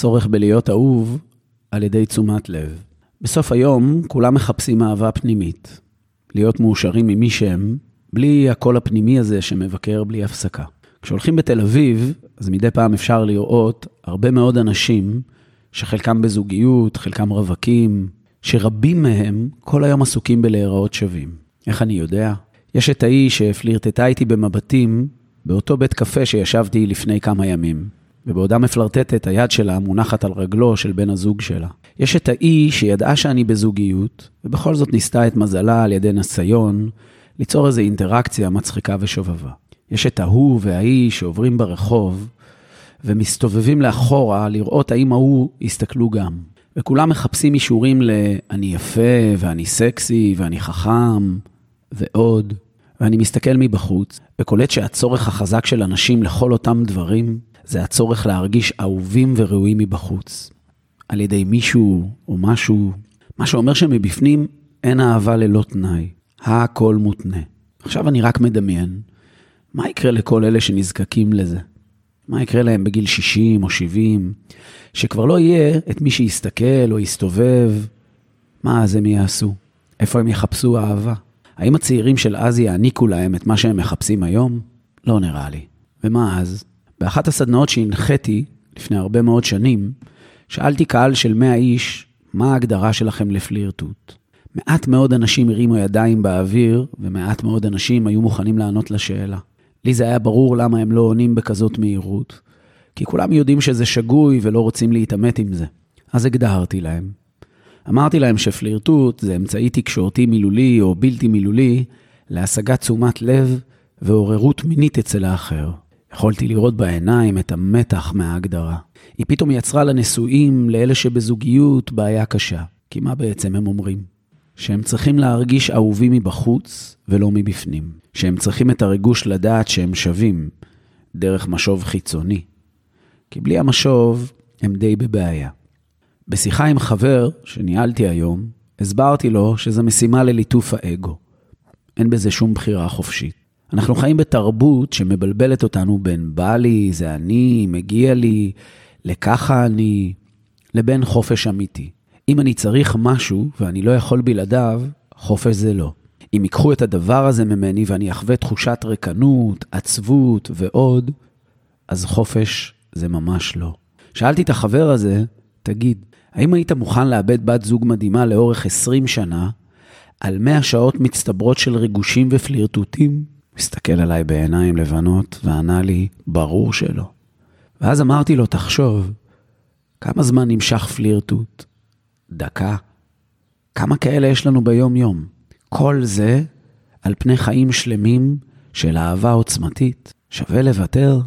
הצורך בלהיות אהוב על ידי תשומת לב. בסוף היום כולם מחפשים אהבה פנימית, להיות מאושרים ממי שהם, בלי הקול הפנימי הזה שמבקר בלי הפסקה. כשהולכים בתל אביב, אז מדי פעם אפשר לראות הרבה מאוד אנשים שחלקם בזוגיות, חלקם רווקים, שרבים מהם כל היום עסוקים בלהיראות שווים. איך אני יודע? יש את ההיא שפלירטטה איתי במבטים באותו בית קפה שישבתי לפני כמה ימים, ובעודה מפלרטטת היד שלה מונחת על רגלו של בן הזוג שלה. יש את ההיא שידעה שאני בזוגיות, ובכל זאת ניסתה את מזלה על ידי ניסיון ליצור איזו אינטראקציה מצחיקה ושובבה. יש את ההוא וההיא שעוברים ברחוב ומסתובבים לאחורה לראות האם ההוא יסתכלו גם. וכולם מחפשים אישורים ל- אני יפה, ואני סקסי, ואני חכם, ועוד. ואני מסתכל מבחוץ, וקולט שהצורך החזק של אנשים לכל אותם דברים, זה הצורך להרגיש אהובים וראויים מבחוץ. על ידי מישהו או משהו, מה שאומר שמבפנים אין אהבה ללא תנאי. הכל מותנה. עכשיו אני רק מדמיין, מה יקרה לכל אלה שנזקקים לזה? מה יקרה להם בגיל 60 או 70, שכבר לא יהיה את מי שיסתכל או יסתובב? מה אז הם יעשו? איפה הם יחפשו אהבה? האם הצעירים של אז יעניקו להם את מה שהם מחפשים היום? לא נראה לי. ומה אז? באחת הסדנאות שהנחיתי לפני הרבה מאוד שנים, שאלתי קהל של 100 איש, מה ההגדרה שלכם לפלירטוט? מעט מאוד אנשים הרימו ידיים באוויר, ומעט מאוד אנשים היו מוכנים לענות לשאלה. לי זה היה ברור למה הם לא עונים בכזאת מהירות, כי כולם יודעים שזה שגוי ולא רוצים להתעמת עם זה. אז הגדרתי להם. אמרתי להם שפלירטוט זה אמצעי תקשורתי מילולי או בלתי מילולי להשגת תשומת לב ועוררות מינית אצל האחר. יכולתי לראות בעיניים את המתח מההגדרה. היא פתאום יצרה לנשואים, לאלה שבזוגיות, בעיה קשה. כי מה בעצם הם אומרים? שהם צריכים להרגיש אהובים מבחוץ ולא מבפנים. שהם צריכים את הריגוש לדעת שהם שווים דרך משוב חיצוני. כי בלי המשוב הם די בבעיה. בשיחה עם חבר שניהלתי היום, הסברתי לו שזו משימה לליטוף האגו. אין בזה שום בחירה חופשית. אנחנו חיים בתרבות שמבלבלת אותנו בין בא לי, זה אני, מגיע לי, לככה אני, לבין חופש אמיתי. אם אני צריך משהו ואני לא יכול בלעדיו, חופש זה לא. אם ייקחו את הדבר הזה ממני ואני אחווה תחושת רקנות, עצבות ועוד, אז חופש זה ממש לא. שאלתי את החבר הזה, תגיד, האם היית מוכן לאבד בת זוג מדהימה לאורך 20 שנה, על 100 שעות מצטברות של ריגושים ופלירטוטים? הסתכל עליי בעיניים לבנות וענה לי, ברור שלא. ואז אמרתי לו, תחשוב, כמה זמן נמשך פלירטוט? דקה? כמה כאלה יש לנו ביום-יום? כל זה על פני חיים שלמים של אהבה עוצמתית. שווה לוותר?